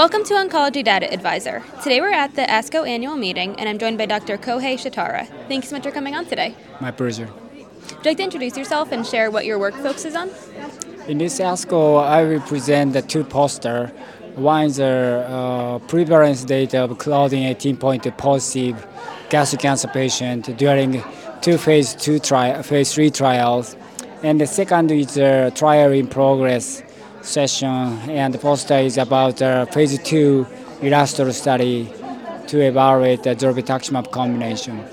Welcome to Oncology Data Advisor. Today we're at the ASCO annual meeting, and I'm joined by Dr. Kohei Shitara. Thanks so much for coming on today. My pleasure. Would you like to introduce yourself and share what your work focuses on? In this ASCO, I will present the two posters. One is the uh, prevalence data of Claudin 18 point positive gastric cancer patient during two phase two trial, phase three trials, and the second is the trial in progress session, and the poster is about the phase two ILLUSTRO study to evaluate the zolbetuximab combination.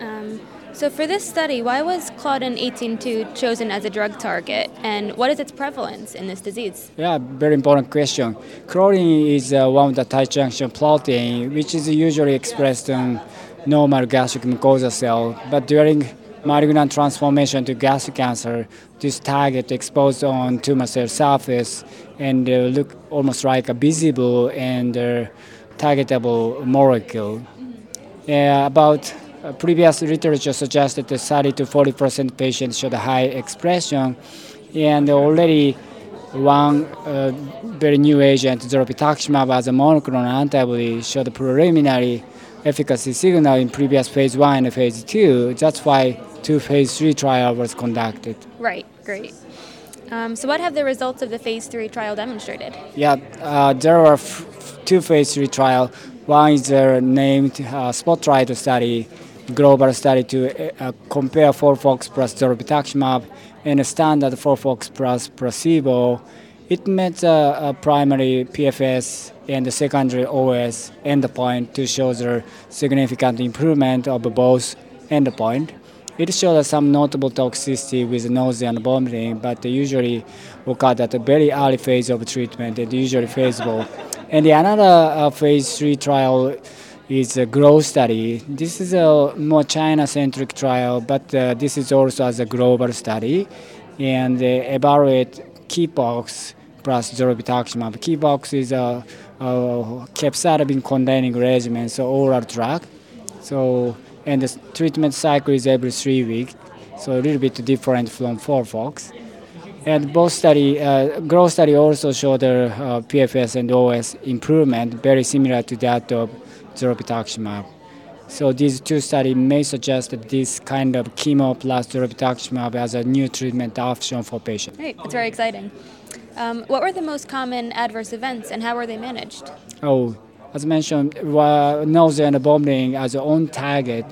Um, so for this study, why was Claudin 18.2 chosen as a drug target, and what is its prevalence in this disease? Yeah, very important question. Claudin is uh, one of the tight junction protein, which is usually expressed in normal gastric mucosa cell, but during malignant transformation to gastric cancer, this target exposed on tumor cell surface and uh, look almost like a visible and uh, targetable molecule. Uh, about uh, previous literature suggested that 30 to 40 percent patients showed high expression, and already one uh, very new agent, zolbetuximab as a monoclonal antibody, showed preliminary efficacy signal in previous phase one and phase two. That's why two phase three trial was conducted. Right, great. Um, so what have the results of the phase three trial demonstrated? Yeah, uh, there are f- two phase three trial. One is uh, named uh, Spotlight study, global study to uh, compare FOLFOX plus zolbetuximab and a standard FOLFOX plus placebo. It met uh, a primary PFS and the secondary OS endpoint to show the significant improvement of both endpoint. It showed some notable toxicity with nausea and vomiting, but usually occurred at a very early phase of treatment and usually feasible. And the another uh, phase three trial is a GLOW study. This is a more China-centric trial, but uh, this is also as a global study, and uh, evaluate CAPOX plus zolbetuximab. CAPOX is a, a capecitabine containing regimen, so oral drug. So and the treatment cycle is every three weeks, so a little bit different from four FOLFOX. And both study, uh, GLOW study also showed the uh, PFS and OS improvement, very similar to that of zolbetuximab. So these two studies may suggest that this kind of chemo plus zolbetuximab as a new treatment option for patients. Great, that's very exciting. Um, what were the most common adverse events and how were they managed? Oh, as mentioned, nausea and vomiting as on target,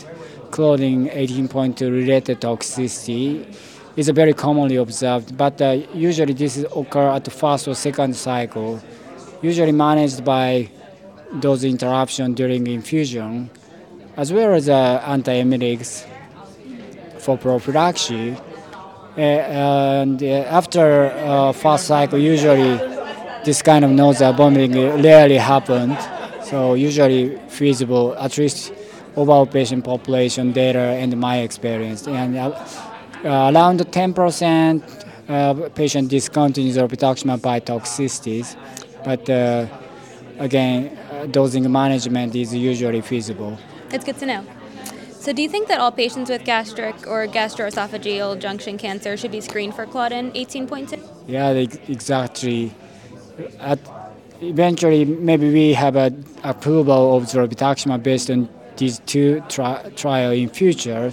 Claudin 18.2 related toxicity is very commonly observed, but uh, usually this occur at the first or second cycle, usually managed by dose interruption during infusion, as well as uh, antiemetics for prophylaxis. Uh, and uh, after uh, first cycle, usually this kind of nausea and vomiting rarely happened. So usually feasible, at least overall patient population data and my experience. And uh, around 10% uh, patient discontinues zolbetuximab by toxicities, but uh, again, dosing management is usually feasible. It's good to know. So, do you think that all patients with gastric or gastroesophageal junction cancer should be screened for Claudin 18.2? Yeah, exactly. At eventually, maybe we have an approval of zolbetuximab based on these two tri- trial in future.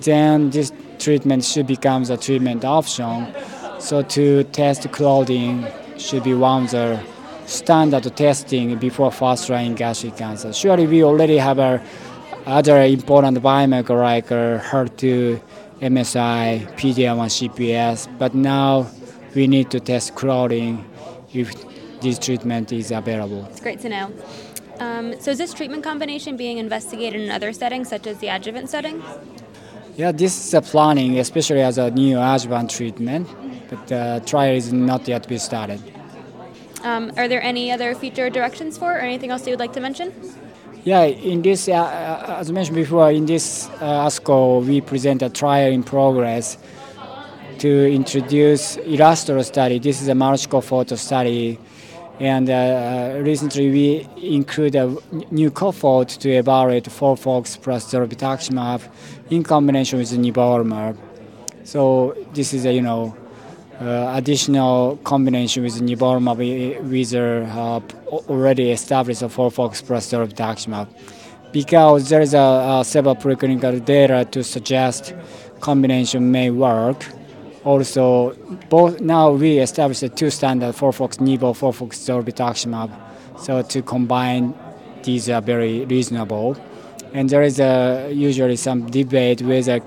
Then this treatment should become a treatment option. So to test Claudin should be one of the standard testing before first line gastric cancer. Surely we already have a other important biomarker like uh, HER2, MSI, PD-L1, CPS, but now we need to test Claudin if this treatment is available. It's great to know. Um, so is this treatment combination being investigated in other settings, such as the adjuvant setting? Yeah, this is a planning, especially as a neoadjuvant treatment, but the trial is not yet to be started. Um, are there any other future directions for, or anything else you would like to mention? Yeah, in this, uh, uh as mentioned before, in this uh, ASCO, we present a trial in progress to introduce ILLUSTRO study. This is a multi-cohort study, and uh, recently we include a new cohort to evaluate FOLFOX plus zolbetuximab in combination with nivolumab. So this is a you know uh, additional combination with nivolumab with uh, already established FOLFOX plus zolbetuximab because there is a, a several preclinical data to suggest combination may work. Also, both now we established the two standard FOLFOX nivo, FOLFOX zolbetuximab. So to combine these are very reasonable. And there is a, usually some debate whether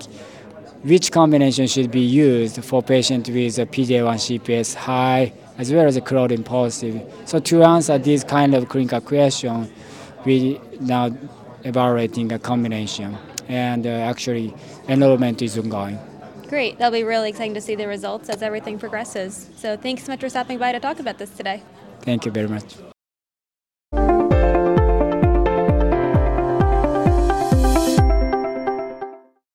which combination should be used for patients with a PD-L1 CPS high as well as a Claudin positive. So to answer these kind of clinical question, we now evaluating a combination, and uh, actually enrollment is ongoing. Great, that'll be really exciting to see the results as everything progresses. So thanks so much for stopping by to talk about this today. Thank you very much.